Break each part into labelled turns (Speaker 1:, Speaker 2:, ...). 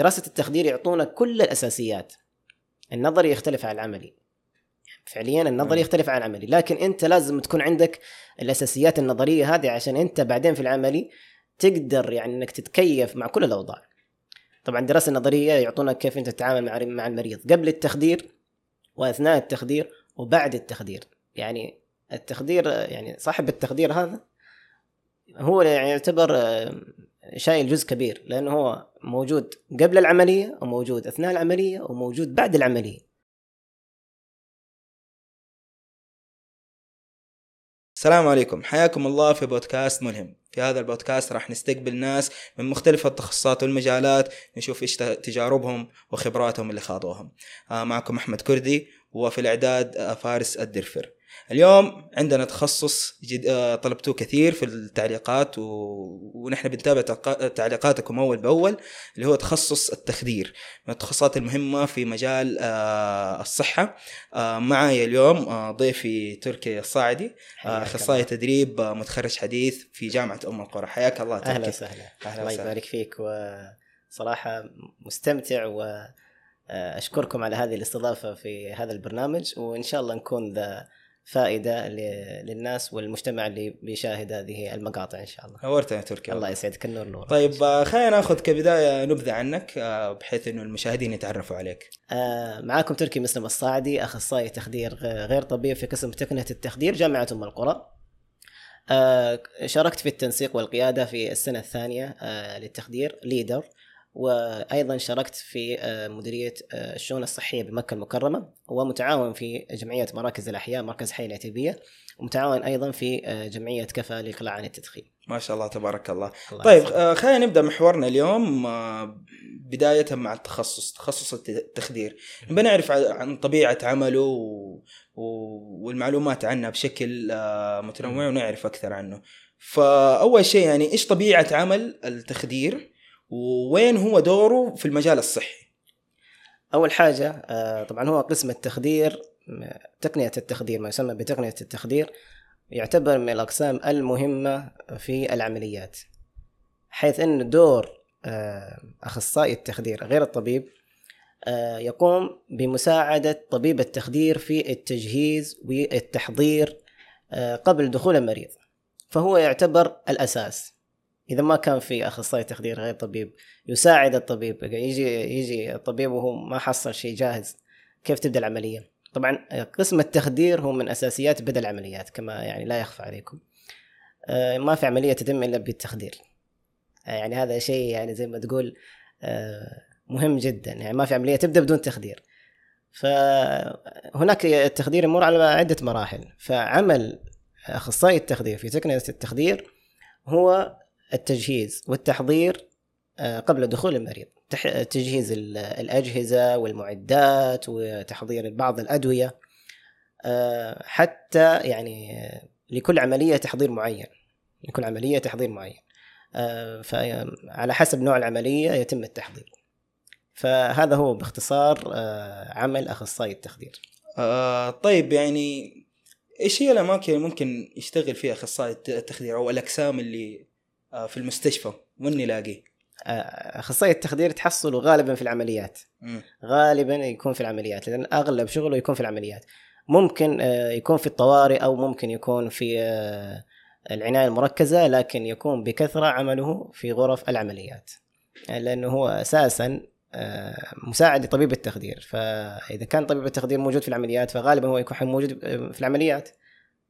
Speaker 1: دراسة التخدير يعطونك كل الأساسيات. النظري يختلف عن العملي. فعليا النظري. يختلف عن العملي. لكن أنت لازم تكون عندك الأساسيات النظرية هذه عشان أنت بعدين في العملي تقدر يعني إنك تتكيف مع كل الأوضاع. طبعا الدراسه النظرية يعطونك كيف أنت تتعامل مع مع المريض. قبل التخدير وأثناء التخدير وبعد التخدير. يعني التخدير يعني صاحب التخدير هذا هو يعني يعتبر شايل جزء كبير لأنه هو موجود قبل العملية وموجود أثناء العملية وموجود بعد العملية.
Speaker 2: السلام عليكم. حياكم الله في بودكاست ملهم. في هذا البودكاست راح نستقبل ناس من مختلف التخصصات والمجالات نشوف إيش تجاربهم وخبراتهم اللي خاضوهم. آه، معكم أحمد كردي وفي الإعداد آه، فارس الدرفر. اليوم عندنا تخصص جد... آه، طلبتوه كثير في التعليقات و... ونحن بنتابع تعليقاتكم أول بأول اللي هو تخصص التخدير من التخصصات المهمة في مجال آه، الصحة. آه، معي اليوم ضيفي تركي الصاعدي
Speaker 1: أخصائي.
Speaker 2: تدريب متخرج حديث في جامعة أم القرى. حياك الله
Speaker 1: أهلا
Speaker 2: تركي
Speaker 1: وسهلا.
Speaker 2: أهلا
Speaker 1: الله
Speaker 2: وسهلا.
Speaker 1: يبارك فيك. وصراحة مستمتع واشكركم على هذه الاستضافة في هذا البرنامج. وإن شاء الله نكون ذا فائدة للناس والمجتمع اللي بيشاهد هذه المقاطع إن شاء الله
Speaker 2: نورتنا يا تركي
Speaker 1: الله. يسعدك النور نور
Speaker 2: طيب خلينا ناخذ كبداية نبذة عنك آه، بحيث إنه المشاهدين يتعرفوا عليك
Speaker 1: آه، معاكم تركي مسلم الصاعدي أخصائي تخدير غير طبيب في قسم تقنية التخدير جامعة أم القرى. آه، شاركت في التنسيق والقيادة في السنة الثانية للتخدير ليدر وأيضا شاركت في آه، مديرية آه، الشؤون الصحية بمكة المكرمة. ومتعاون في جمعية مراكز الأحياء مركز حي العتيبيه ومتعاون أيضا في آه، جمعية كفى للاقلاع عن التدخين.
Speaker 2: ما شاء الله تبارك الله.
Speaker 1: الله
Speaker 2: طيب خلينا نبدأ محورنا اليوم بداية مع التخصص تخصص الت- التخدير بنعرف عن طبيعة عمله و... والمعلومات عنه بشكل متنوع ونعرف أكثر عنه. فأول شيء يعني إيش طبيعة عمل التخدير؟ ووين هو دوره في المجال الصحي؟
Speaker 1: أول حاجة آه، طبعا هو قسم التخدير تقنية التخدير ما يسمى بتقنية التخدير يعتبر من الأقسام المهمة في العمليات. حيث إن دور آه، أخصائي التخدير غير الطبيب آه، يقوم بمساعدة طبيب التخدير في التجهيز والتحضير قبل دخول المريض. فهو يعتبر الأساس. إذا ما كان في أخصائي تخدير غير طبيب يساعد الطبيب. يجي يجي الطبيب وهو ما حصل شيء جاهز كيف تبدأ العملية؟ طبعا قسم التخدير هو من أساسيات بدا العمليات كما يعني لا يخفى عليكم. آه، ما في عملية تتم إلا بالتخدير. آه، يعني هذا شيء يعني زي ما تقول آه، مهم جدا. يعني ما في عملية تبدأ بدون تخدير. فهناك التخدير يمر على عدة مراحل. فعمل أخصائي التخدير في تقنية التخدير هو التجهيز والتحضير آه، قبل دخول المريض. تجهيز ال- الأجهزة والمعدات وتحضير بعض الأدوية آه، حتى يعني لكل عملية تحضير معين لكل عملية تحضير معين. آه، فعلى حسب نوع العملية يتم التحضير. فهذا هو باختصار عمل أخصائي التخدير.
Speaker 2: آه طيب يعني إيش هي الأماكن اللي ممكن يشتغل فيها أخصائي الت- التخدير أو الأقسام اللي في المستشفى وين نلاقيه؟
Speaker 1: آه، أخصائي التخدير تحصله غالبا في العمليات. غالبا يكون في العمليات لأن أغلب شغله يكون في العمليات. ممكن آه، يكون في الطوارئ أو ممكن يكون في آه، العناية المركزة لكن يكون بكثرة عمله في غرف العمليات. لأنه هو أساسا آه، مساعد لطبيب التخدير. فإذا كان طبيب التخدير موجود في العمليات فغالبا هو يكون موجود آه، في العمليات.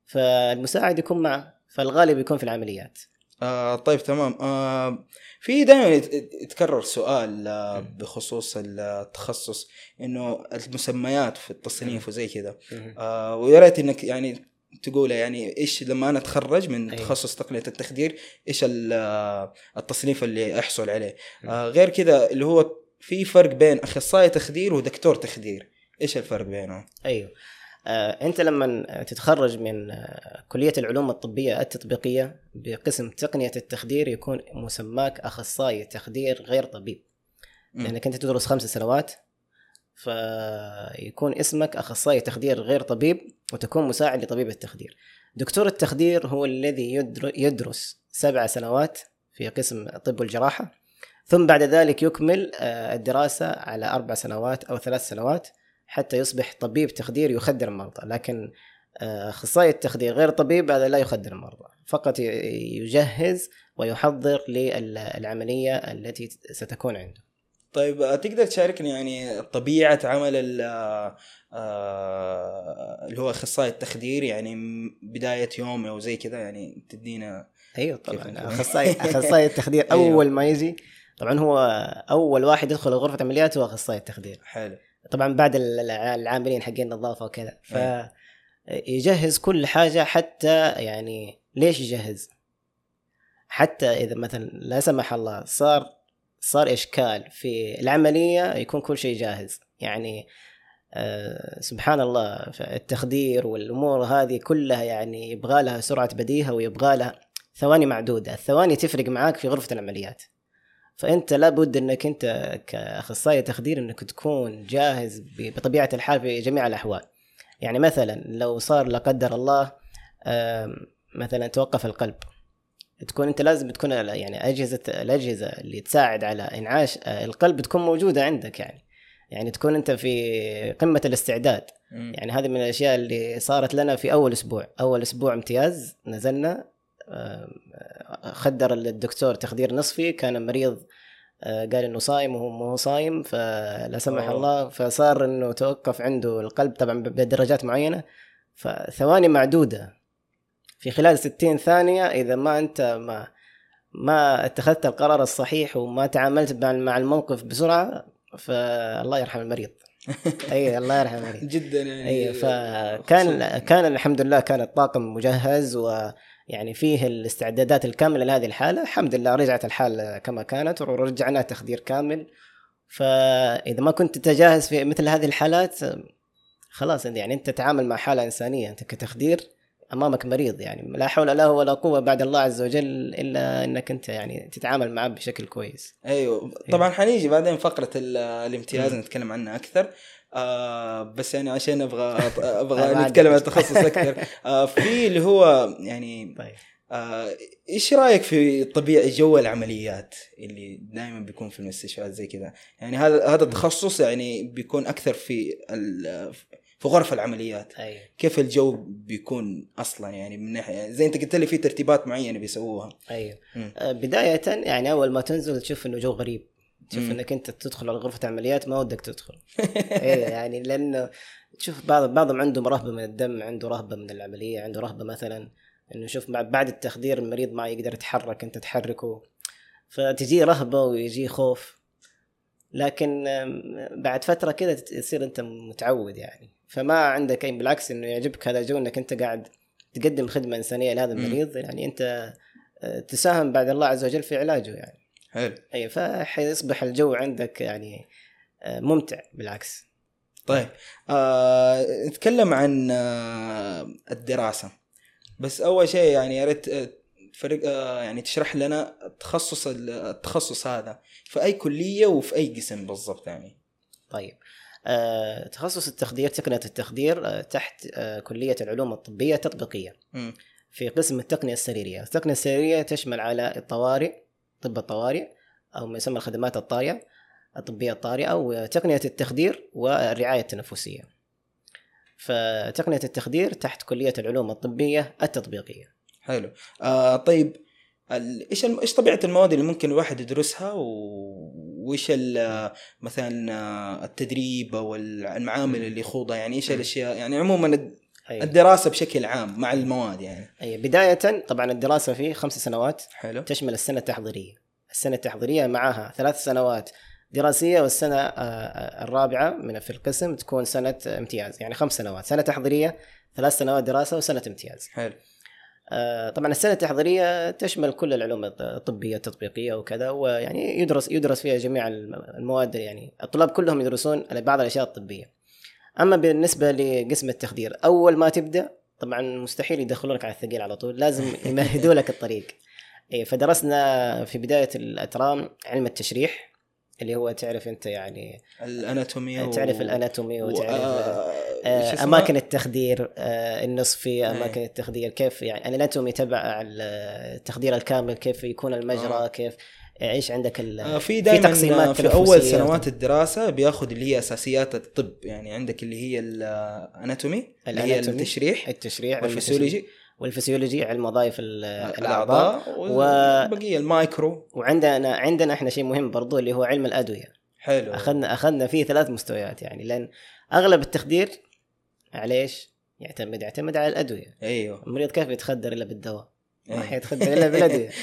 Speaker 1: فالمساعد يكون معه فالغالب يكون في العمليات.
Speaker 2: آه طيب تمام. آه في دائما يت- يتكرر سؤال آه بخصوص التخصص إنه المسميات في التصنيف وزي كذا. آه ويا ريت إنك يعني تقول يعني إيش لما أنا أتخرج من
Speaker 1: أيوة.
Speaker 2: تخصص تقنية التخدير إيش آه، التصنيف اللي أحصل عليه؟ آه غير كذا اللي هو في فرق بين أخصائي تخدير ودكتور تخدير. إيش الفرق بينهم؟
Speaker 1: أيوه. انت لما تتخرج من آه، كلية العلوم الطبية التطبيقية بقسم تقنية التخدير يكون مسماك أخصائي تخدير غير طبيب. لأنك أنت تدرس خمس سنوات فيكون اسمك أخصائي تخدير غير طبيب وتكون مساعد لطبيب التخدير دكتور التخدير هو الذي يدر- يدرس سبع سنوات في قسم الطب والجراحة ثم بعد ذلك يكمل آه، الدراسة على أربع سنوات أو ثلاث سنوات حتى يصبح طبيب تخدير يخدر المرضى لكن آه، أخصائي التخدير غير طبيب هذا لا يخدر المرضى فقط يجهز ويحضر للعملية التي ستكون عنده
Speaker 2: طيب آه، تقدر تشاركني يعني طبيعة عمل آه، اللي هو أخصائي التخدير يعني بداية يوم أو زي كذا يعني تدينا أيوه
Speaker 1: طبعا؟ أخصائي أخصائي التخدير
Speaker 2: أيوه.
Speaker 1: أول ما يجي طبعا هو أول واحد يدخل غرفة عمليات هو أخصائي التخدير
Speaker 2: حلو
Speaker 1: طبعا بعد الع- العاملين حقين النظافة وكذا ف
Speaker 2: أيوه.
Speaker 1: يجهز كل حاجة حتى يعني ليش يجهز؟ حتى إذا مثلا لا سمح الله صار صار إشكال في العملية يكون كل شيء جاهز يعني آه سبحان الله التخدير والأمور هذه كلها يعني يبغى لها سرعة بديهة ويبغى لها ثواني معدودة، الثواني تفرق معاك في غرفة العمليات. فأنت لابد إنك أنت كأخصائي تخدير إنك تكون جاهز بطبيعة الحال في جميع الأحوال. يعني مثلا لو صار لا قدر الله مثلا توقف القلب تكون أنت لازم تكون يعني اجهزه الأجهزة اللي تساعد على إنعاش آه، القلب تكون موجودة عندك يعني يعني تكون أنت في قمة الاستعداد. يعني هذه من الأشياء اللي صارت لنا في أول أسبوع أول أسبوع امتياز نزلنا خدر الدكتور تخدير نصفي كان مريض آه، قال إنه صايم وهو مو صايم فلا سمح
Speaker 2: أوه.
Speaker 1: الله فصار إنه توقف عنده القلب طبعا بدرجات معينة. فثواني معدودة. في خلال 60 ثانية إذا ما أنت ما ما اتخذت القرار الصحيح وما تعاملت مع الموقف بسرعة فالله يرحم المريض. أي الله يرحم المريض.
Speaker 2: جدا يعني
Speaker 1: أي فكان كان الحمد لله كان الطاقم مجهز ويعني فيه الاستعدادات الكاملة لهذه الحالة الحمد لله رجعت الحالة كما كانت ورجعنا تخدير كامل. فإذا ما كنت تجهز في مثل هذه الحالات خلاص يعني أنت تتعامل مع حالة إنسانية أنت كتخدير أمامك مريض يعني لا حول له ولا قوة بعد الله عز وجل إلا أنك أنت يعني تتعامل معه بشكل كويس.
Speaker 2: أيوه. طبعا حنيجي بعدين فقرة ال- الامتياز. نتكلم عنها أكثر. آه بس يعني عشان أبغى
Speaker 1: أبغى
Speaker 2: نتكلم عن. التخصص أكثر. آه في اللي هو يعني
Speaker 1: طيب.
Speaker 2: آه إيش رأيك في طبيعة جو العمليات اللي دائما بيكون في المستشفيات زي كذا؟ يعني هذا هذا التخصص يعني بيكون أكثر في في غرف العمليات.
Speaker 1: أيوه
Speaker 2: كيف الجو بيكون أصلا؟ يعني من ناحيه زي أنت قلت لي في ترتيبات معينة بيسووها.
Speaker 1: أيوه
Speaker 2: مم.
Speaker 1: آه، بداية يعني أول ما تنزل تشوف إنه جو غريب. تشوف
Speaker 2: مم.
Speaker 1: إنك أنت تدخل على غرفة عمليات ما ودك تدخل. إيه يعني لأنه تشوف بعض بعضهم عندهم رهبة من الدم عنده رهبة من العملية عنده رهبة مثلا إنه شوف بعد التخدير المريض ما يقدر يتحرك أنت تحركه. فتجي رهبة ويجي خوف. لكن بعد كده تت- تصير أنت متعود يعني. فما عندك أي بالعكس إنه يعجبك هذا الجو إنك أنت قاعد تقدم خدمة إنسانية لهذا. المريض. يعني أنت آه، تساهم بعد الله عز وجل في علاجه يعني.
Speaker 2: حلو.
Speaker 1: أي فحيصبح الجو عندك يعني آه، ممتع بالعكس.
Speaker 2: طيب آه نتكلم عن آه الدراسة. بس أول شيء يعني يا ريت آه، فرق آه يعني تشرح لنا التخصص التخصص هذا في أي كلية وفي أي قسم بالضبط يعني.
Speaker 1: طيب آه، تخصص التخدير تقنية التخدير آه، تحت آه، كلية العلوم الطبية التطبيقية.
Speaker 2: مم.
Speaker 1: في قسم التقنية السريرية. التقنية السريرية تشمل على الطوارئ طب الطوارئ أو ما يسمى الخدمات الطارئة الطبية الطارئة وتقنية التخدير والرعاية التنفسية. فتقنية التخدير تحت كلية العلوم الطبية التطبيقية.
Speaker 2: حلو. آه طيب إيش إيش طبيعة المواد اللي ممكن الواحد يدرسها؟ وإيش مثلا آه، التدريب أو المعامل اللي يخوضها؟ يعني إيش الأشياء؟ يعني عموما الد-
Speaker 1: أيوة.
Speaker 2: الدراسة بشكل عام مع المواد يعني.
Speaker 1: أي بداية طبعا الدراسة فيه خمس سنوات
Speaker 2: حلو.
Speaker 1: تشمل السنة التحضيرية. السنة التحضيرية معها ثلاث سنوات دراسية والسنة آه، آه، الرابعة من في القسم تكون سنة امتياز. يعني خمس سنوات. سنة تحضيرية ثلاث سنوات دراسة وسنة امتياز.
Speaker 2: حلو.
Speaker 1: آه، طبعا السنة التحضيرية تشمل كل العلوم الطبية التطبيقية وكذا ويعني يدرس يدرس فيها جميع الم- المواد يعني. الطلاب كلهم يدرسون بعض الأشياء الطبية. أما بالنسبة لقسم التخدير أول ما تبدأ طبعا مستحيل يدخلونك على الثقيل على طول لازم يمهدوا لك الطريق إيه، فدرسنا في بداية الأترام علم التشريح اللي هو تعرف أنت يعني
Speaker 2: الاناتوميا و...
Speaker 1: تعرف
Speaker 2: و...
Speaker 1: وتعرف
Speaker 2: آه...
Speaker 1: آه،
Speaker 2: اسمها؟
Speaker 1: أماكن التخدير آه، النصفي
Speaker 2: أي.
Speaker 1: أماكن التخدير كيف يعني الأناتومي تبع التخدير الكامل كيف يكون المجرى
Speaker 2: آه.
Speaker 1: كيف إيش عندك ال-
Speaker 2: آه، في دائما
Speaker 1: تقسيمات
Speaker 2: في
Speaker 1: أول.
Speaker 2: سنوات الدراسة بياخذ اللي هي أساسيات الطب يعني عندك اللي هي ال anatomy اللي هي التشريح
Speaker 1: التشريح
Speaker 2: والفسيولوجي.
Speaker 1: والفسيولوجي. علم وظائف ال- الأعضاء.
Speaker 2: وبقيه المايكرو.
Speaker 1: وعندنا عندنا إحنا شيء مهم برضو اللي هو علم الأدوية.
Speaker 2: حلو.
Speaker 1: أخذنا أخذنا فيه ثلاث مستويات يعني لأن أغلب التخدير على إيش؟ يعتمد يعتمد على الأدوية.
Speaker 2: أيوه.
Speaker 1: المريض كيف يتخدر إلا بالدواء؟ ما
Speaker 2: إيه.
Speaker 1: حيتخدر إلا بالأدوية.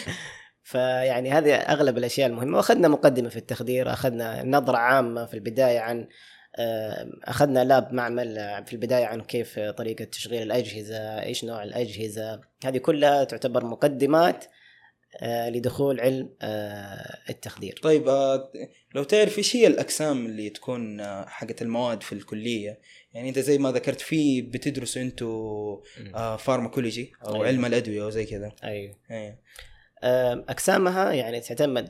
Speaker 1: فيعني هذه أغلب الأشياء المهمة. وأخذنا مقدمة في التخدير أخذنا نظرة عامة في البداية عن آه، أخذنا لاب معمل في البداية عن كيف طريقة تشغيل الأجهزة إيش نوع الأجهزة. هذه كلها تعتبر مقدمات آه، لدخول علم آه، التخدير.
Speaker 2: طيب لو تعرف إيش هي الأقسام اللي تكون حقت المواد في الكلية؟ يعني أنت زي ما ذكرت في بتدرسوا أنتوا فارماكولوجي أو
Speaker 1: أيوة.
Speaker 2: علم الأدوية أو زي كذا. أيوه.
Speaker 1: آه، أقسامها يعني تعتمد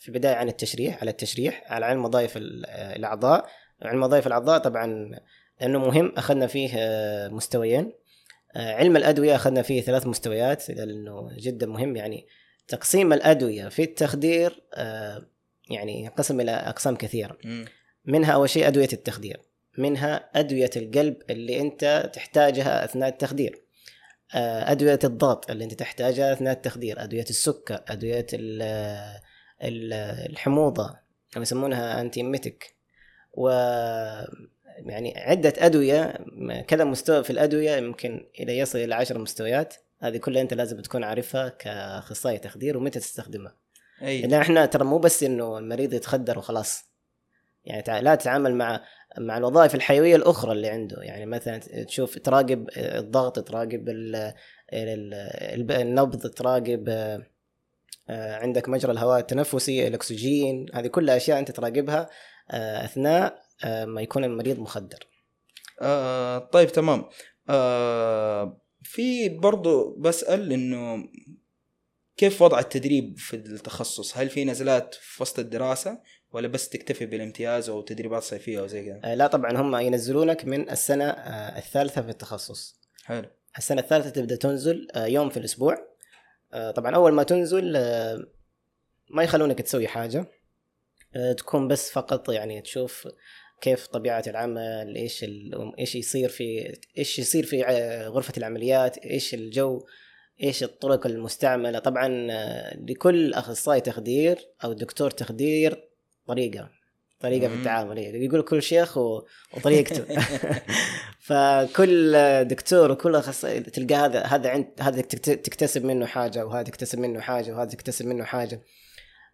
Speaker 1: في البداية عن التشريح على التشريح على علم وظائف ال- الأعضاء. علم وظائف الأعضاء طبعا لأنه مهم أخذنا فيه مستويين. آه، علم الأدوية أخذنا فيه ثلاث مستويات لأنه جدا مهم. يعني تقسيم الأدوية في التخدير يعني ينقسم إلى أقسام
Speaker 2: كثيرة.
Speaker 1: منها أول شيء أدوية التخدير. منها أدوية القلب اللي أنت تحتاجها أثناء التخدير. أدوية الضغط اللي أنت تحتاجها أثناء التخدير أدوية السكر أدوية ال- ال- الحموضة كما يسمونها انتي ميتك و يعني عدة أدوية كذا مستوى في الأدوية يمكن إلى يصل إلى عشر مستويات. هذه كلها أنت لازم تكون عارفها كأخصائي تخدير ومتى تستخدمها.
Speaker 2: أي.
Speaker 1: لأن إحنا ترى مو بس إنه المريض يتخدر وخلاص. يعني لا تتعامل مع مع الوظائف الحيوية الأخرى اللي عنده. يعني مثلا تشوف تراقب الضغط تراقب ال- ال- ال- النبض تراقب آه، عندك مجرى الهواء التنفسي الأكسجين هذه كلها أشياء أنت تراقبها آه، أثناء آه، ما يكون المريض مخدر.
Speaker 2: آه طيب تمام. آه في برضو بسأل إنه كيف وضع التدريب في التخصص؟ هل في نزلات في وسط الدراسة؟ ولا بس تكتفي بالامتياز أو تدريبات صيفية أو زي كذا؟
Speaker 1: آه، لا طبعا هم ينزلونك من السنة آه، الثالثة في التخصص.
Speaker 2: حلو.
Speaker 1: السنة الثالثة تبدأ تنزل آه، يوم في الأسبوع. آه، طبعا أول ما تنزل ما يخلونك تسوي حاجة. آه، تكون بس فقط يعني تشوف كيف طبيعة العمل إيش ال- إيش يصير في إيش يصير في غرفة العمليات إيش الجو إيش الطرق المستعملة. طبعا لكل أخصائي تخدير أو دكتور تخدير طريقة طريقة في. التعامل يقول كل شيخ و- وطريقته فكل دكتور وكل اخصائي تلقى هذا هذا عند هذا تكت- تكتسب منه حاجة وهذا تكتسب منه حاجة وهذا تكتسب منه حاجة.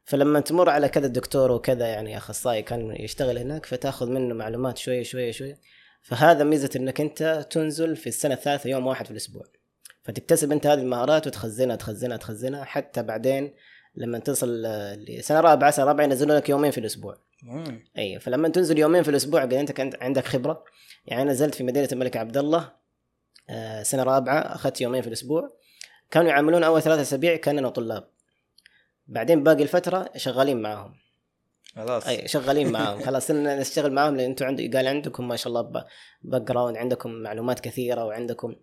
Speaker 1: فلما تمر على كذا دكتور وكذا يعني أخصائي كان يشتغل هناك فتأخذ منه معلومات شوية شوية شوية. فهذا ميزة إنك أنت تنزل في السنة الثالثة يوم واحد في الأسبوع. فتكتسب أنت هذه المهارات وتخزنها تخزنها تخزنها حتى بعدين لما تصل لسنه رابعة سنة رابعة ينزلون لك يومين في
Speaker 2: الأسبوع.
Speaker 1: أي فلما تنزل يومين في الأسبوع قد أنت عندك خبرة. يعني نزلت في مدينة الملك عبد الله آه، سنة رابعة أخذت يومين في الأسبوع. كانوا يعاملون أول ثلاثة أسابيع كاننا طلاب. بعدين باقي الفترة شغالين معاهم.
Speaker 2: خلاص.
Speaker 1: أي شغالين معاهم. خلاص نشتغل معاهم لأن أنتم عند قال عندكم ما شاء الله background عندكم معلومات كثيرة وعندكم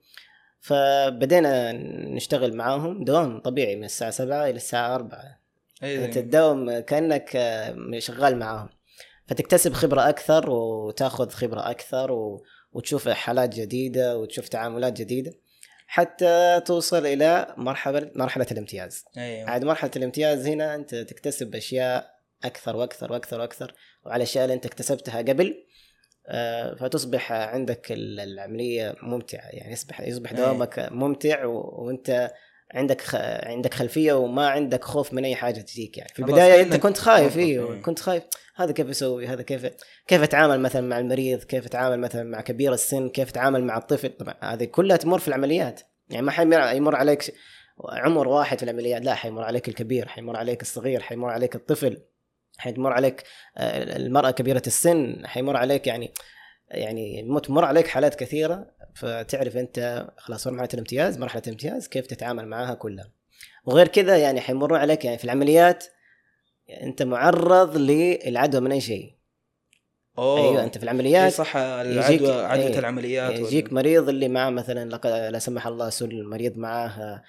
Speaker 1: فبدينا نشتغل معاهم. دوام طبيعي من الساعة 7 إلى الساعة 4
Speaker 2: أي
Speaker 1: أنت تداوم كأنك آه، شغال معاهم. فتكتسب خبرة أكثر وتاخذ خبرة أكثر و... وتشوف حالات جديدة وتشوف تعاملات جديدة حتى توصل إلى مرحلة مرحلة الامتياز.
Speaker 2: أيوه
Speaker 1: عاد مرحلة الامتياز هنا أنت تكتسب أشياء أكثر وأكثر وأكثر وأكثر وعلى الاشياء اللي أنت اكتسبتها قبل. فتصبح عندك ال- العملية ممتعة. يعني يصبح يصبح
Speaker 2: أي.
Speaker 1: دوامك ممتع. وانت عندك خ... عندك خلفية وما عندك خوف من أي حاجة تجيك يعني. في البداية
Speaker 2: أنت
Speaker 1: كنت خايف إيوه
Speaker 2: إيه.
Speaker 1: كنت خايف. هذا كيف يسوي؟ هذا كيف كيف اتعامل مثلا مع المريض؟ كيف اتعامل مثلا مع كبير السن؟ كيف اتعامل مع الطفل؟ طبعا هذه كلها تمر في العمليات. يعني ما حيمر يمر عليك عمر واحد في العمليات. لا حيمر عليك الكبير حيمر عليك الصغير حيمر عليك الطفل. حيمر عليك آه، المرأة كبيرة السن حيمر عليك يعني يعني تمر عليك حالات كثيرة فتعرف أنت خلاص مرحلة الامتياز مرحلة الامتياز كيف تتعامل معاها كلها وغير كذا يعني حيمرون عليك يعني في العمليات أنت معرض للعدوى من أي شيء
Speaker 2: أوه
Speaker 1: أيوه أنت في العمليات
Speaker 2: صح العدوى عدوى. العمليات
Speaker 1: يجيك مريض اللي معاه مثلا لا سمح الله سل مريض معاه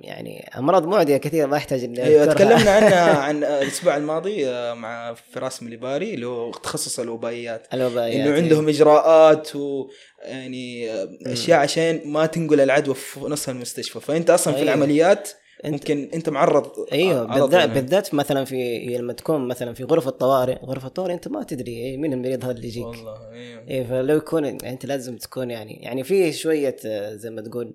Speaker 1: يعني أمراض معدية كثيرة ما يحتاج
Speaker 2: إني
Speaker 1: أيوه.
Speaker 2: تكلمنا عنها عن الأسبوع الماضي آه، مع فراس مليباري اللي هو تخصص الوبائيات
Speaker 1: الوبائيات
Speaker 2: إنه عندهم إجراءات و يعني أشياء عشان ما تنقل العدوى في نص المستشفى فأنت أصلا في
Speaker 1: أيوة.
Speaker 2: العمليات
Speaker 1: أنت
Speaker 2: ممكن أنت معرض
Speaker 1: أيوه
Speaker 2: على
Speaker 1: بالذات
Speaker 2: طول.
Speaker 1: بالذات مثلا في لما تكون مثلا في غرفة طوارئ غرفة الطوارئ أنت ما تدري إيه مين المريض هذا اللي يجيك
Speaker 2: والله أيوه
Speaker 1: إيه فلو يكون أنت لازم تكون يعني يعني في شوية آه، زي ما تقول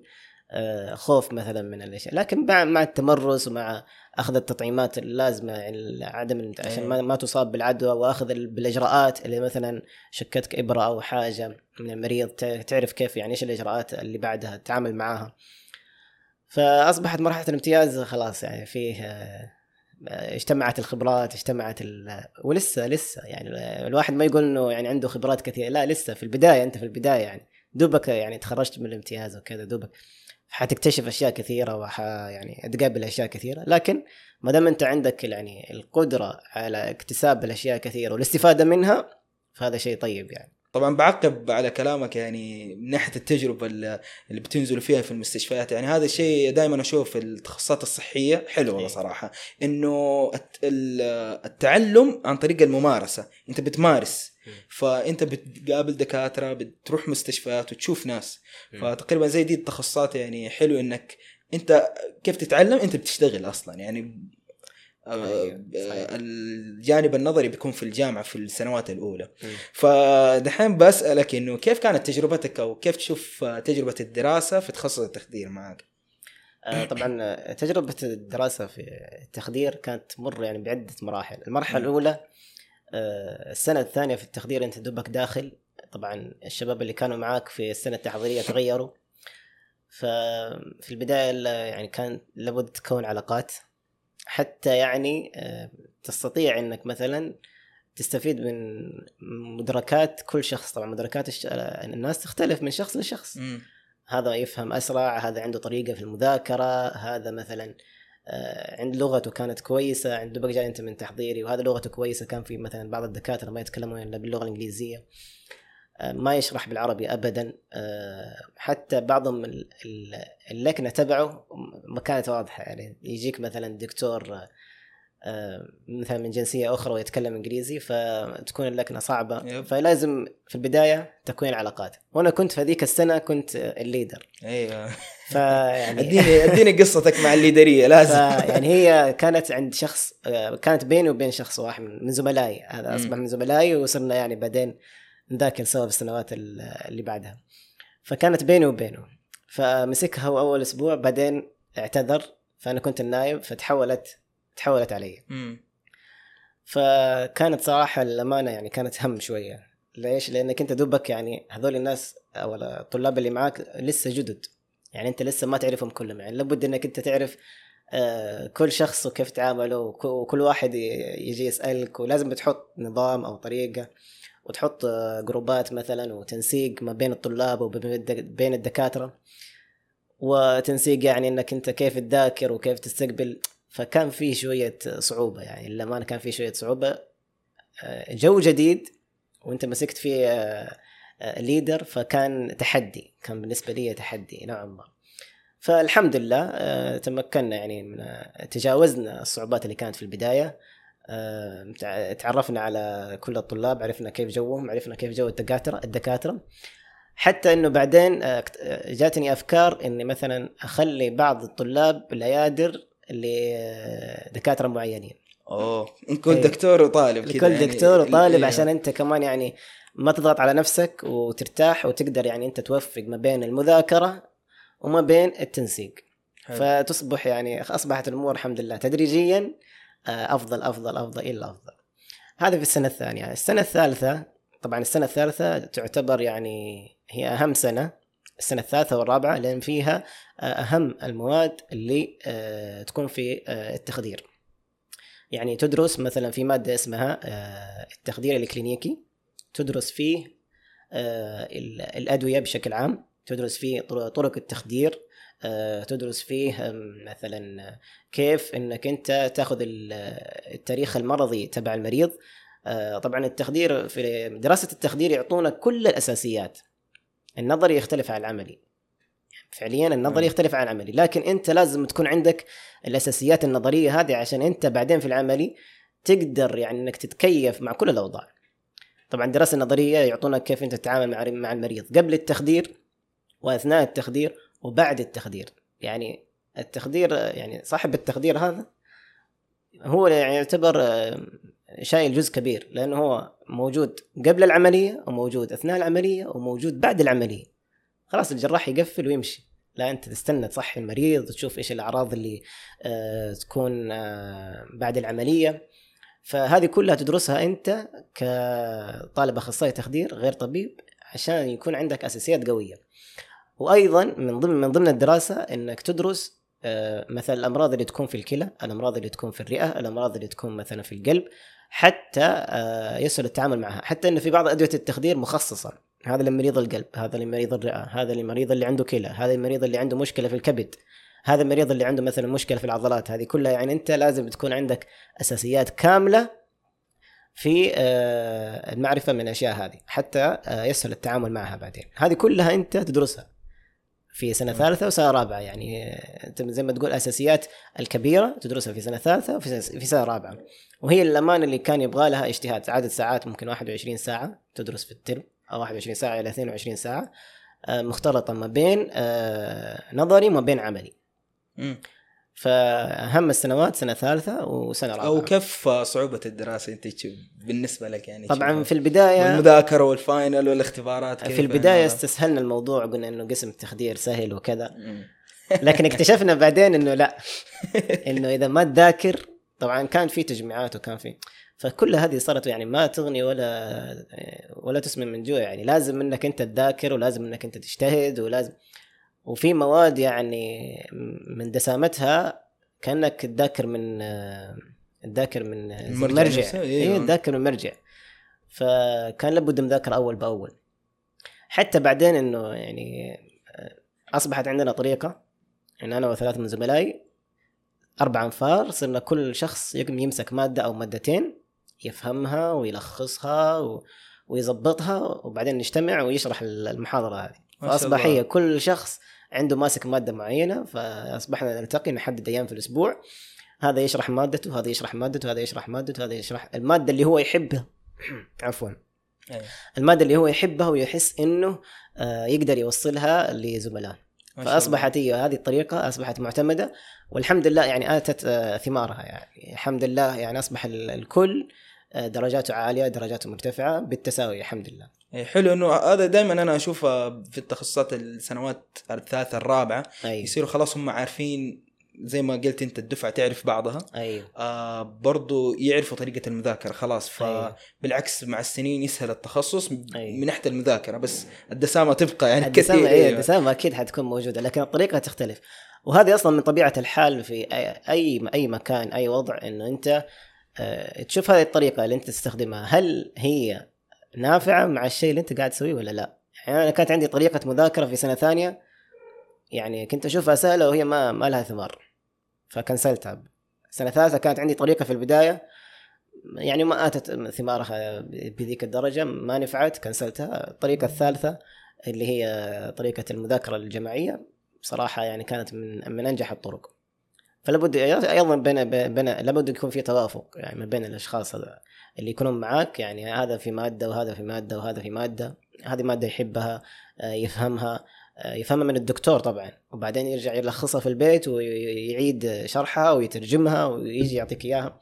Speaker 1: خوف مثلا من الأشياء. لكن مع مع التمرس ومع أخذ التطعيمات اللازمة يعني عدم عشان ما, ما تصاب بالعدوى وأخذ ال- بالإجراءات اللي مثلا شكتك إبرة أو حاجة من المريض تعرف كيف يعني إيش الإجراءات اللي بعدها تتعامل معاها. فأصبحت مرحلة الامتياز خلاص يعني فيه آه، اجتمعت الخبرات اجتمعت ال... ولسه لسه يعني الواحد ما يقول إنه يعني عنده خبرات كثيرة. لا لسه في البداية أنت في البداية يعني. دوبك يعني تخرجت من الامتياز وكذا دوبك. حتكتشف أشياء كثيرة وح يعني تقابل أشياء كثيرة لكن ما دام أنت عندك يعني القدرة على اكتساب الأشياء كثيرة والاستفادة منها فهذا شيء طيب يعني
Speaker 2: طبعا بعقب على كلامك يعني من ناحية التجربة اللي بتنزلوا فيها في المستشفيات يعني هذا الشيء دائما أشوف في التخصصات الصحية حلو والله
Speaker 1: إيه.
Speaker 2: صراحة إنه الت- ال- التعلم عن طريق الممارسة أنت بتمارس. فأنت بتقابل دكاترة بتروح مستشفيات وتشوف ناس. فتقريبا زي دي التخصصات يعني حلو إنك أنت كيف تتعلم أنت بتشتغل أصلا يعني آه،. الجانب النظري بيكون في الجامعة في السنوات
Speaker 1: الأولى.
Speaker 2: فدحين بسألك إنه كيف كانت تجربتك أو كيف تشوف تجربة الدراسة في تخصص التخدير معك؟
Speaker 1: آه، طبعا آه، تجربة الدراسة في التخدير كانت تمر يعني بعدة مراحل، المرحلة
Speaker 2: مم.
Speaker 1: آه، السنة الثانية في التخدير أنت دوبك داخل. طبعا الشباب اللي كانوا معاك في السنة التحضيرية تغيروا. ففي البداية لا- يعني كان لابد تكون علاقات. حتى يعني آه، تستطيع إنك مثلا تستفيد من مدركات كل شخص. طبعا مدركات الش... الناس تختلف من شخص لشخص. هذا يفهم أسرع هذا عنده طريقة في المذاكرة هذا مثلا آه، عند لغته كانت كويسة عند دوبك جاي أنت من تحضيري وهذا لغته كويسة. كان في مثلا بعض الدكاترة ما يتكلمون إلا باللغة الإنجليزية. آه، ما يشرح بالعربي ابدا. آه، حتى بعضهم ال- ال- اللكنة تبعه ما كانت واضحة. يعني يجيك مثلا دكتور آه، آه، مثلا من جنسية أخرى ويتكلم إنجليزي فتكون اللكنة صعبة.
Speaker 2: يب.
Speaker 1: فلازم في البداية تكوين علاقات وأنا كنت في هذيك السنة كنت آه، الليدر.
Speaker 2: أيوه.
Speaker 1: فيعني
Speaker 2: اديني أديني قصتك مع الليدرية لازم.
Speaker 1: يعني هي كانت عند شخص آه، كانت بيني وبين شخص واحد من زملائي. هذا. أصبح من زملائي وصرنا يعني بعدين نذاكر سوا في السنوات ال- اللي بعدها. فكانت بيني وبينه. فمسكها هو أول أسبوع بعدين اعتذر. فأنا كنت النايب فتحولت تحولت علي.
Speaker 2: مم.
Speaker 1: فكانت صراحة الأمانة يعني كانت هم شوية. ليش؟ لأنك أنت دوبك يعني هذول الناس أو الطلاب اللي معاك لسه جدد. يعني أنت لسه ما تعرفهم كلهم. يعني لابد أنك أنت تعرف آه، كل شخص وكيف تعامله وك- وكل واحد يجي يسألك. ولازم بتحط نظام أو طريقة وتحط آه، جروبات مثلا وتنسيق ما بين الطلاب وبين الدك- بين الدكاترة. وتنسيق يعني أنك أنت كيف تذاكر وكيف تستقبل. فكان في شوية صعوبة يعني للأمانة كان في شوية صعوبة. آه، جو جديد وانت مسكت فيه آه، آه، ليدر فكان تحدي كان بالنسبة لي تحدي نوعا ما. فالحمد لله آه، تمكنا يعني من آه، تجاوزنا الصعوبات اللي كانت في البداية. آه، تع- تعرفنا على كل الطلاب عرفنا كيف جوهم عرفنا كيف جو الدكاترة الدكاترة. حتى إنه بعدين آه، آه، جاتني أفكار إني مثلا أخلي بعض الطلاب بالعيادر لدكاتره معينين.
Speaker 2: أوه. كل
Speaker 1: إيه.
Speaker 2: دكتور وطالب كذا
Speaker 1: لكل
Speaker 2: يعني.
Speaker 1: دكتور وطالب
Speaker 2: إيه.
Speaker 1: عشان أنت كمان يعني ما تضغط على نفسك وترتاح وتقدر يعني أنت توفق ما بين المذاكرة وما بين التنسيق.
Speaker 2: حلو.
Speaker 1: فتصبح يعني أصبحت الأمور الحمد لله تدريجيا آه، أفضل أفضل أفضل إلى أفضل. هذا في السنة الثانية. السنة الثالثة طبعا السنة الثالثة تعتبر يعني هي أهم سنة. السنة الثالثة والرابعة لأن فيها آه، أهم المواد اللي آه، تكون في آه، التخدير. يعني تدرس مثلا في مادة اسمها التخدير الكلينيكي. تدرس فيه ال- الأدوية بشكل عام. تدرس فيه طر- طرق التخدير. تدرس فيه مثلا كيف إنك أنت تأخذ ال- التاريخ المرضي تبع المريض. طبعا التخدير في دراسة التخدير يعطونا كل الأساسيات. النظري يختلف عن العملي. فعليا النظري. يختلف عن العملي. لكن أنت لازم تكون عندك الأساسيات النظرية هذه عشان أنت بعدين في العملي تقدر يعني إنك تتكيف مع كل الأوضاع. طبعا الدراسة النظرية يعطونك كيف أنت تتعامل مع مع المريض. قبل التخدير وأثناء التخدير وبعد التخدير. يعني التخدير يعني صاحب التخدير هذا هو يعني يعتبر شايل جزء كبير لأنه هو موجود قبل العملية وموجود أثناء العملية وموجود بعد العملية. خلاص الجراح يقفل ويمشي. لا أنت تستنى تصحي المريض وتشوف إيش الأعراض اللي آه تكون آه بعد العملية. فهذه كلها تدرسها أنت كطالب أخصائي تخدير غير طبيب عشان يكون عندك أساسيات قوية. وأيضا من ضمن من ضمن الدراسة إنك تدرس آه، مثلا الأمراض اللي تكون في الكلى، الأمراض اللي تكون في الرئة، الأمراض اللي تكون مثلا في القلب حتى آه، يسهل التعامل معها، حتى انه في بعض أدوية التخدير مخصصة، هذا لمريض القلب، هذا لمريض الرئة، هذا للمريض اللي عنده كلى، هذا المريض اللي عنده مشكلة في الكبد، هذا المريض اللي عنده مثلا مشكلة في العضلات، هذه كلها يعني أنت لازم تكون عندك أساسيات كاملة في آه، المعرفة من الأشياء هذه حتى آه، يسهل التعامل معها بعدين. هذه كلها أنت تدرسها. في سنة ثالثة وسنة رابعة. يعني زي ما تقول أساسيات الكبيرة تدرسها في سنة ثالثة وفي سنه, رابعة. وهي الامانه اللي كان يبغى لها اجتهاد. عدد ساعات ممكن 21 ساعة تدرس في الترم أو 21 ساعة إلى 22 ساعة آه، مختلطة ما بين آه، نظري وما بين عملي. فأهم السنوات سنة ثالثة وسنة رابعة.
Speaker 2: أو كيف صعوبة الدراسة أنت بالنسبة لك يعني
Speaker 1: طبعا؟ في البدايه
Speaker 2: والمذاكرة والفاينل والاختبارات كيف؟
Speaker 1: في البدايه استسهلنا الموضوع قلنا إنه قسم التخدير سهل وكذا. لكن اكتشفنا بعدين إنه لا. إنه إذا ما تذاكر طبعا كان في تجميعات وكان في فكل هذه صارت يعني ما تغني ولا ولا تسمن من جوع يعني. لازم إنك أنت تذاكر ولازم إنك أنت تجتهد ولازم وفي مواد يعني من دسامتها كأنك تذاكر من تذاكر من
Speaker 2: المرجع
Speaker 1: مرجع.
Speaker 2: نفسه، أيوة.
Speaker 1: اي تذاكر من مرجع. فكان لابد مذاكره أول بأول. حتى بعدين إنه يعني أصبحت عندنا طريقة ان أنا وثلاثة من زملائي أربع أنفار صرنا كل شخص يمسك مادة أو مادتين يفهمها ويلخصها و... ويظبطها وبعدين نجتمع ويشرح المحاضرة هذه.
Speaker 2: فأصبح.
Speaker 1: هي كل شخص عنده ماسك مادة معينة فأصبحنا نلتقي نحدد أيام في الأسبوع. هذا يشرح مادته هذا يشرح مادته هذا يشرح مادته هذا يشرح المادة اللي هو يحبها. عفوا.
Speaker 2: أيوة.
Speaker 1: المادة اللي هو يحبها ويحس إنه آه، يقدر يوصلها لزملائه. فأصبحت هي هذه الطريقة أصبحت معتمدة والحمد لله يعني آتت آه، ثمارها. يعني الحمد لله يعني أصبح ال- الكل آه، درجاته عالية درجاته مرتفعة بالتساوي الحمد لله.
Speaker 2: حلو إنه هذا دائما أنا أشوفه في التخصصات السنوات الثالثة الرابعة.
Speaker 1: أيوه.
Speaker 2: يصيروا خلاص هم عارفين زي ما قلت أنت الدفعة تعرف بعضها.
Speaker 1: أيوه.
Speaker 2: آه برضو يعرفوا طريقة المذاكرة خلاص. فبالعكس مع السنين يسهل التخصص
Speaker 1: أيوة.
Speaker 2: من ناحية المذاكرة بس الدسامة تبقى يعني
Speaker 1: الدسامة
Speaker 2: كثير.
Speaker 1: إيه
Speaker 2: أيوة.
Speaker 1: الدسامة أكيد حتكون موجودة لكن الطريقة تختلف. وهذه أصلا من طبيعة الحال في اي أي مكان أي وضع إنه أنت آه، تشوف هذه الطريقة اللي أنت تستخدمها. هل هي نافعة مع الشيء اللي انت قاعد تسويه ولا لا؟ يعني أنا كانت عندي طريقة مذاكرة في سنة ثانية يعني كنت اشوفها سهله وهي ما ما لها ثمار فكنسلتها سنة ثالثة كانت عندي طريقة في البداية يعني ما آتت ثمارها بذيك الدرجة ما نفعت كنسلتها. الطريقة الثالثة اللي هي طريقة المذاكرة الجماعية بصراحه يعني كانت من من أنجح الطرق. فلابد أيضا بين بين لابد يكون في توافق يعني ما بين الأشخاص اللي يكونون معاك يعني هذا في مادة وهذا في مادة وهذا في مادة هذه مادة يحبها آه، يفهمها آه، يفهمها من الدكتور طبعا. وبعدين يرجع يلخصها في البيت ويعيد شرحها ويترجمها ويجي يعطيك إياها.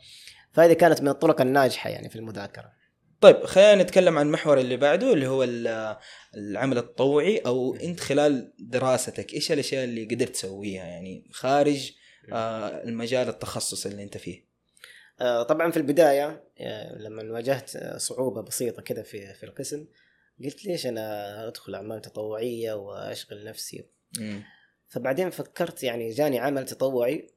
Speaker 1: فهذه كانت من الطرق الناجحة يعني في المذاكرة.
Speaker 2: طيب خلينا نتكلم عن المحور اللي بعده اللي هو ال- العمل التطوعي أو أنت خلال دراستك إيش الأشياء اللي قدرت تسويها؟ يعني خارج المجال التخصص اللي انت فيه.
Speaker 1: آه، طبعا في البداية آه، لما واجهت آه، صعوبة بسيطة كذا في في القسم قلت ليش أنا أدخل أعمال تطوعية وأشغل نفسي؟
Speaker 2: مم.
Speaker 1: فبعدين فكرت يعني جاني عمل تطوعي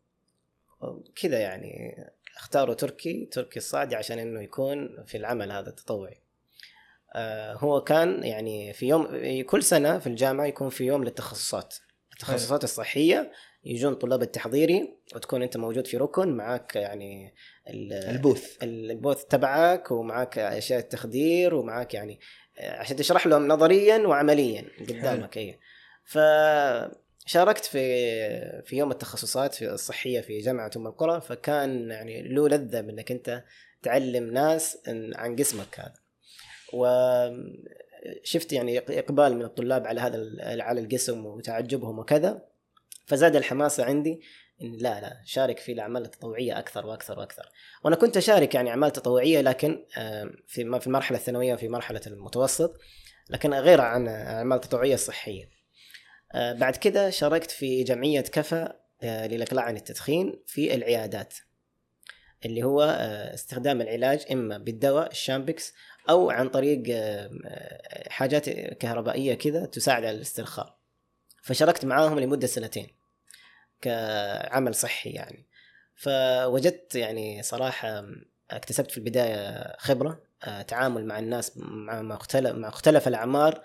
Speaker 1: كذا يعني اختاروا تركي تركي الصعدي عشان إنه يكون في العمل هذا التطوعي. آه، هو كان يعني في يوم كل سنة في الجامعة يكون في يوم للتخصصات. التخصصات الصحية يجون طلاب التحضيري وتكون أنت موجود في ركن معك يعني ال-
Speaker 2: البوث.
Speaker 1: البوث تبعك ومعك أشياء التخدير ومعك يعني عشان تشرح لهم نظريا وعمليا قدامك اي ف شاركت في في يوم التخصصات في الصحية في جامعة أم القرى فكان يعني له لذة بأنك أنت تعلم ناس عن قسمك هذا. وشفت يعني إقبال من الطلاب على هذا على القسم وتعجبهم وكذا فزاد الحماسه عندي إن لا لا شارك في الأعمال التطوعية أكثر وأكثر وأكثر. وأنا كنت أشارك يعني أعمال تطوعية لكن في في المرحلة الثانوية وفي مرحلة المتوسط لكن غير عن أعمال تطوعية صحية. آه، بعد كده شاركت في جمعية كفى آه، للإقلاع عن التدخين في العيادات. اللي هو آه، استخدام العلاج إما بالدواء الشامبكس أو عن طريق حاجات كهربائية كذا تساعد على الاسترخاء. فشاركت معاهم لمدة سنتين كعمل صحي يعني. فوجدت يعني صراحة اكتسبت في البداية خبرة تعامل مع الناس مع مختلف مع مختلف الأعمار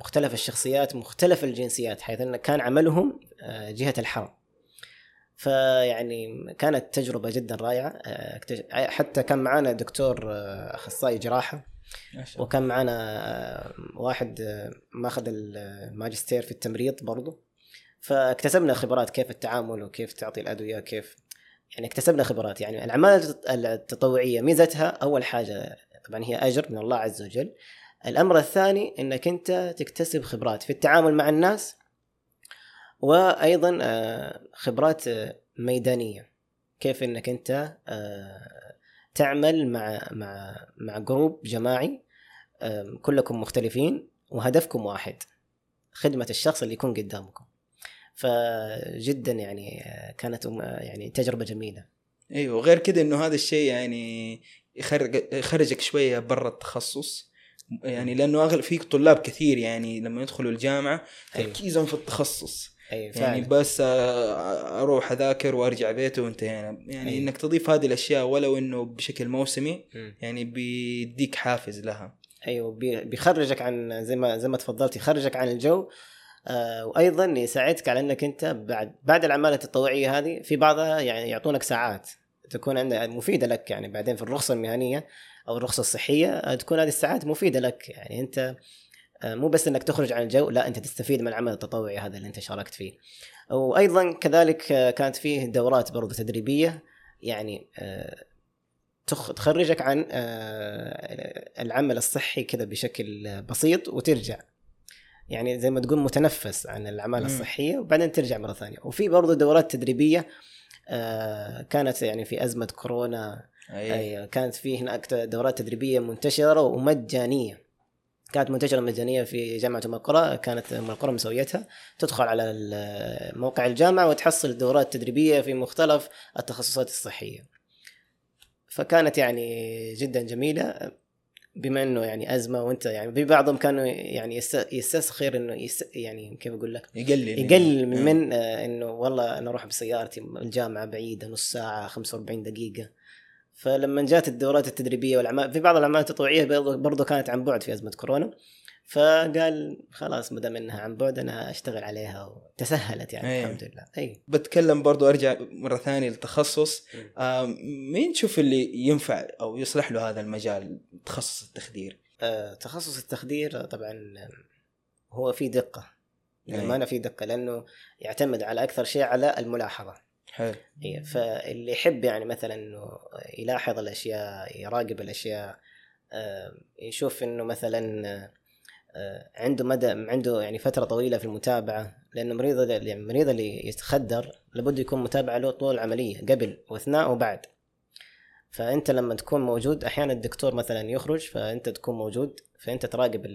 Speaker 1: مختلف الشخصيات مختلف الجنسيات حيث أن كان عملهم آه، جهة الحرم. فيعني كانت تجربة جدا رائعة. آه، حتى كان معنا دكتور آه، أخصائي جراحة. وكان معنا واحد ماخذ الماجستير في التمريض برضو. فاكتسبنا خبرات كيف التعامل وكيف تعطي الأدوية كيف يعني اكتسبنا خبرات. يعني الاعمال التطوعية ميزتها أول حاجة طبعا هي أجر من الله عز وجل. الأمر الثاني إنك أنت تكتسب خبرات في التعامل مع الناس وأيضا آه، خبرات آه، ميدانية. كيف إنك أنت آه، تعمل مع مع مع جروب جماعي كلكم مختلفين وهدفكم واحد خدمة الشخص اللي يكون قدامكم. فجدا يعني كانت يعني تجربة جميلة.
Speaker 2: أيوه غير كده إنه هذا الشيء يعني يخرج يخرجك شوية برا التخصص. يعني لأنه أغلب في طلاب كثير يعني لما يدخلوا الجامعة أيوه. تركيزهم في التخصص. أيوة يعني بس آه، أروح أذاكر وأرجع بيته وانتهينا. يعني أيوة. إنك تضيف هذه الأشياء ولو إنه بشكل موسمي يعني بيديك حافز لها.
Speaker 1: أيوه بيخرجك عن زي ما زي ما تفضلت يخرجك عن الجو. آه وأيضا يساعدك على إنك أنت بعد بعد الأعمال التطوعية هذه في بعضها يعني يعطونك ساعات. تكون عندها مفيدة لك يعني بعدين في الرخصة المهنية أو الرخصة الصحية آه، تكون هذه الساعات مفيدة لك. يعني أنت آه، مو بس إنك تخرج عن الجو لا أنت تستفيد من العمل التطوعي هذا اللي أنت شاركت فيه. وأيضا كذلك آه، كانت فيه دورات برضو تدريبية يعني تخرجك عن العمل الصحي كذا بشكل بسيط وترجع. يعني زي ما تقول متنفس عن الأعمال الصحية وبعدين ترجع مرة ثانية. وفي برضه دورات تدريبية كانت يعني في أزمة كورونا أيه. أيوة كانت في هناك دورات تدريبية منتشرة ومجانية. كانت منتشره مجانيه في جامعة ام القرى كانت ام القرى مسويتها. تدخل على موقع الجامعة وتحصل دورات تدريبيه في مختلف التخصصات الصحية. فكانت يعني جدا جميلة بما إنه يعني أزمة وإنت يعني في بعضهم كانوا يعني يستسخر إنه يس يعني كيف أقول لك؟
Speaker 2: يقلل
Speaker 1: يقلل من, من آه إنه والله أنا أروح بسيارتي الجامعة بعيدة نص ساعة 45 دقيقة. فلما جات الدورات التدريبية والأعمال في بعض الأعمال التطوعية برضو كانت عن بعد في أزمة كورونا. فقال خلاص ما دام إنها عن بعد أنا أشتغل عليها وتسهلت يعني أيه. الحمد لله. اي
Speaker 2: بتكلم برضو أرجع مرة ثانية للتخصص. آه مين تشوف اللي ينفع أو يصلح له هذا المجال تخصص التخدير؟
Speaker 1: آه تخصص التخدير طبعا هو في دقة. للامانه يعني في دقة لأنه يعتمد على أكثر شيء على الملاحظة.
Speaker 2: حلو.
Speaker 1: إيه فاللي يحب يعني مثلا إنه يلاحظ الأشياء يراقب الأشياء يشوف إنه مثلا آه عنده مدى عنده يعني فترة طويلة في المتابعة لأنه مريض يعني المريض اللي يتخدر لابد يكون متابعة له طول العملية قبل وأثناء وبعد. فأنت لما تكون موجود أحيانا الدكتور مثلا يخرج فأنت تكون موجود فأنت تراقب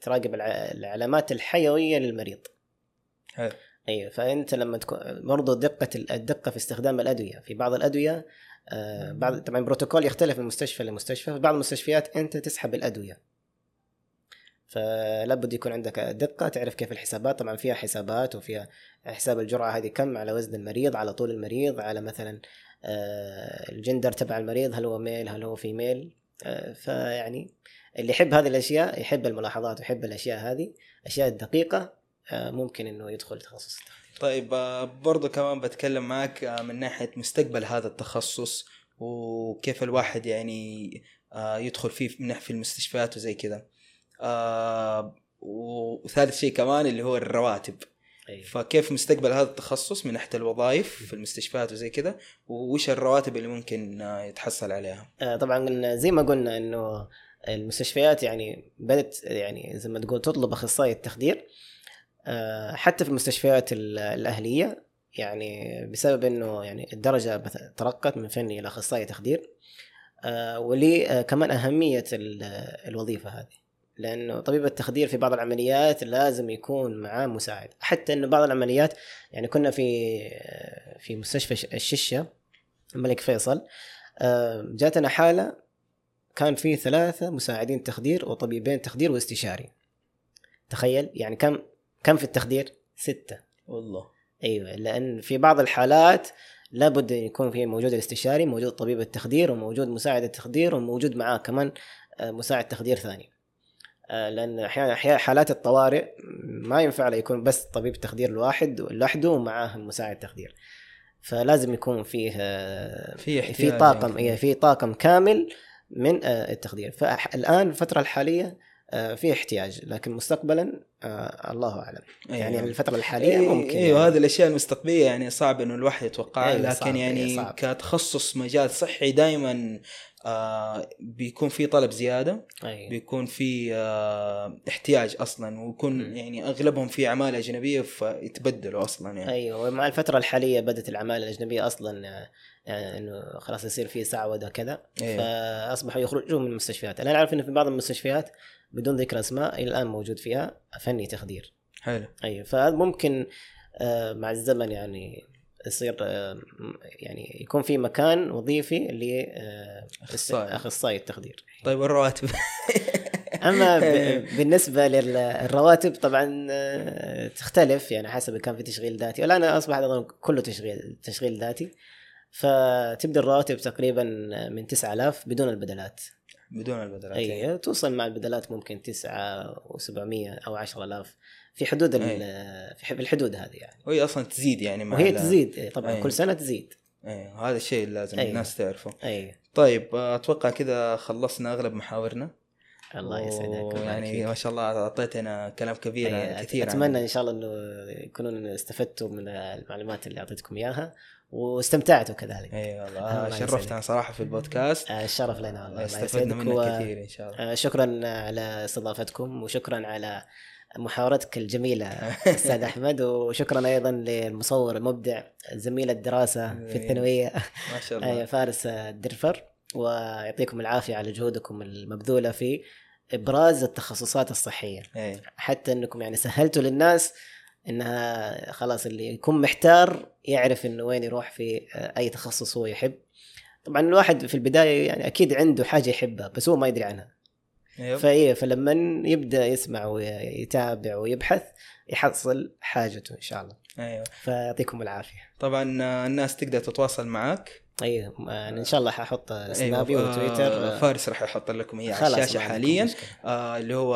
Speaker 1: تراقب العلامات الحيوية للمريض.
Speaker 2: حلو.
Speaker 1: أيوه فأنت لما تكون برضه دقة الدقة في استخدام الأدوية. في بعض الأدوية آه بعض طبعا البروتوكول يختلف من مستشفى لمستشفى. في بعض المستشفيات أنت تسحب الأدوية. فلا بد يكون عندك دقة تعرف كيف الحسابات. طبعا فيها حسابات وفيها حساب الجرعة هذه كم على وزن المريض على طول المريض على مثلا آه الجندر تبع المريض هل هو ميل هل هو فيميل آه فيعني اللي يحب هذه الأشياء يحب الملاحظات ويحب الأشياء هذه الاشياء الدقيقه آه، ممكن إنه يدخل تخصص التخدير
Speaker 2: طيب آه، برضو كمان بتكلم معك آه، من ناحية مستقبل هذا التخصص وكيف الواحد يعني يدخل فيه من في المستشفيات وزي كذا. وثالث شيء كمان اللي هو الرواتب.
Speaker 1: أيوة.
Speaker 2: فكيف مستقبل هذا التخصص من ناحية الوظائف في المستشفيات وزي كذا وش الرواتب اللي ممكن آه، يتحصل عليها؟
Speaker 1: آه، طبعا زي ما قلنا إنه المستشفيات يعني بدأت يعني زي ما تقول تطلب اخصائي التخدير آه، حتى في المستشفيات ال- الأهلية يعني بسبب إنه يعني الدرجة ترقت من فني إلى أخصائي تخدير آه، ولي آه، كمان أهمية ال- الوظيفة هذه. لأنه طبيب التخدير في بعض العمليات لازم يكون معاه مساعد. حتى إنه بعض العمليات يعني كنا في آه، في مستشفى الششة الملك فيصل آه، جاتنا حالة كان في ثلاثة مساعدين تخدير وطبيبين تخدير واستشاري. تخيل يعني كم كم في التخدير؟ ستة.
Speaker 2: والله.
Speaker 1: أيوه لأن في بعض الحالات لابد إن يكون في موجود الاستشاري موجود طبيب التخدير وموجود مساعد التخدير وموجود معاه كمان آه، مساعد تخدير ثاني. آه، لأن أحيانا أحيانا حالات الطوارئ ما ينفع له يكون بس طبيب تخدير الواحد لوحده ومعاه مساعد تخدير. فلازم يكون فيه آه،
Speaker 2: في
Speaker 1: في طاقم
Speaker 2: يعني.
Speaker 1: اي في طاقم كامل من التخدير. فالان الفترة الحالية في احتياج لكن مستقبلا آه، الله أعلم يعني
Speaker 2: أيوة.
Speaker 1: الفترة الحالية
Speaker 2: إيه
Speaker 1: ممكن
Speaker 2: أيوه
Speaker 1: يعني.
Speaker 2: هذه الأشياء المستقبلية يعني صعب إنه الواحد يتوقعها
Speaker 1: أيوة،
Speaker 2: لكن
Speaker 1: صعب،
Speaker 2: يعني
Speaker 1: أيوة، صعب.
Speaker 2: كتخصص مجال صحي دائما آه بيكون في طلب زيادة
Speaker 1: أي.
Speaker 2: بيكون في آه احتياج أصلا ويكون
Speaker 1: مم.
Speaker 2: يعني أغلبهم في أعمال أجنبية فيتبدلوا أصلا يعني
Speaker 1: أيوه ومع الفترة الحالية بدأت الأعمال الأجنبية أصلا آه، يعني إنه خلاص يصير في سعودة كذا
Speaker 2: أيوة.
Speaker 1: فأصبحوا يخرجون من المستشفيات. أنا أعرف إنه في بعض المستشفيات بدون ذكر أسماء إلى الآن موجود فيها فني تخدير.
Speaker 2: حلو.
Speaker 1: أيوه فممكن آه، مع الزمن يعني يصير آه، يعني يكون في مكان وظيفي. لاخصائي التخدير.
Speaker 2: طيب والرواتب؟
Speaker 1: أما ب- بالنسبة للرواتب طبعا آه، تختلف يعني حسب كان في تشغيل ذاتي. والآن أصبح اظن كله تشغيل تشغيل ذاتي. فتبدأ الرواتب تقريبا من 9000 بدون البدلات
Speaker 2: بدون البدلات
Speaker 1: اي توصل مع البدلات ممكن 9 و700 أو 10000 في حدود
Speaker 2: أي.
Speaker 1: في الحدود هذه يعني
Speaker 2: وهي أصلا تزيد يعني مع
Speaker 1: وهي تزيد إيه، طبعا
Speaker 2: أي.
Speaker 1: كل سنة تزيد
Speaker 2: أيوه هذا الشيء اللي لازم
Speaker 1: أيوة.
Speaker 2: الناس تعرفه
Speaker 1: اي
Speaker 2: طيب أتوقع كذا خلصنا أغلب محاورنا
Speaker 1: الله يسعدك
Speaker 2: يعني. ما شاء الله أعطيتنا كلام كبير
Speaker 1: أي،
Speaker 2: كثير
Speaker 1: أتمنى إن شاء الله إنه يكونون استفدتوا من المعلومات اللي أعطيتكم إياها واستمتعتوا كذلك
Speaker 2: اي والله
Speaker 1: الله
Speaker 2: آه،. شرفتنا صراحة في البودكاست.
Speaker 1: آه، الشرف لنا والله الله
Speaker 2: استفدنا منك
Speaker 1: و-
Speaker 2: كثير إن شاء الله.
Speaker 1: آه، شكرا على استضافتكم وشكرا على محاورتك الجميلة أستاذ أحمد وشكرا أيضا للمصور المبدع زميل الدراسة في الثانوية
Speaker 2: ما شاء
Speaker 1: آه،
Speaker 2: الله
Speaker 1: فارس الدرفر ويعطيكم العافية على جهودكم المبذولة في إبراز التخصصات الصحية.
Speaker 2: اي
Speaker 1: حتى أنكم يعني سهلتوا للناس إنها خلاص اللي يكون محتار يعرف إنه وين يروح في أي تخصص هو يحب. طبعا الواحد في البداية يعني أكيد عنده حاجة يحبها بس هو ما يدري عنها. فإيه فلما يبدأ يسمع ويتابع ويبحث يحصل حاجته إن شاء الله.
Speaker 2: أيوه.
Speaker 1: فيعطيكم العافية.
Speaker 2: طبعا الناس تقدر تتواصل معك
Speaker 1: أيوه إن شاء الله ححط سنابي
Speaker 2: أيوة.
Speaker 1: وتويتر.
Speaker 2: فارس راح يحط لكم اياها على
Speaker 1: الشاشة
Speaker 2: حاليا. آه اللي هو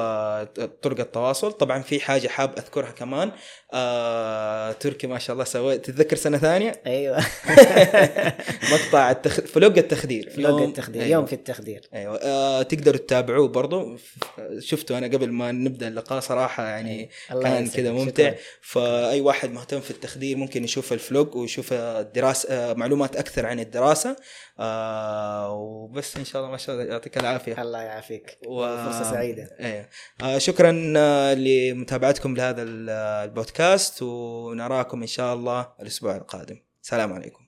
Speaker 2: طرق التواصل. طبعا في حاجة حاب أذكرها كمان. آه تركي ما شاء الله سويت. تتذكر سنة ثانية؟
Speaker 1: أيوه.
Speaker 2: مقطع التخ... vlog التخدير.
Speaker 1: vlog
Speaker 2: يوم-
Speaker 1: التخدير
Speaker 2: أيوة.
Speaker 1: يوم في التخدير.
Speaker 2: أيوه. آه تقدروا تتابعوه برضو. شفته أنا قبل ما نبدأ اللقاء صراحة يعني
Speaker 1: الله
Speaker 2: كان. كذا
Speaker 1: شكراً.
Speaker 2: ممتع. فأي واحد مهتم في التخدير ممكن يشوف الفلوج ويشوف الدراسه آه معلومات أكثر عن الدراسة آه وبس إن شاء الله ما شاء الله يعطيك العافية.
Speaker 1: الله يعافيك.
Speaker 2: و...
Speaker 1: فرصة سعيدة.
Speaker 2: إيه. آه شكرا آه لمتابعتكم لهذا ال- البودكاست ونراكم إن شاء الله الأسبوع القادم. سلام عليكم.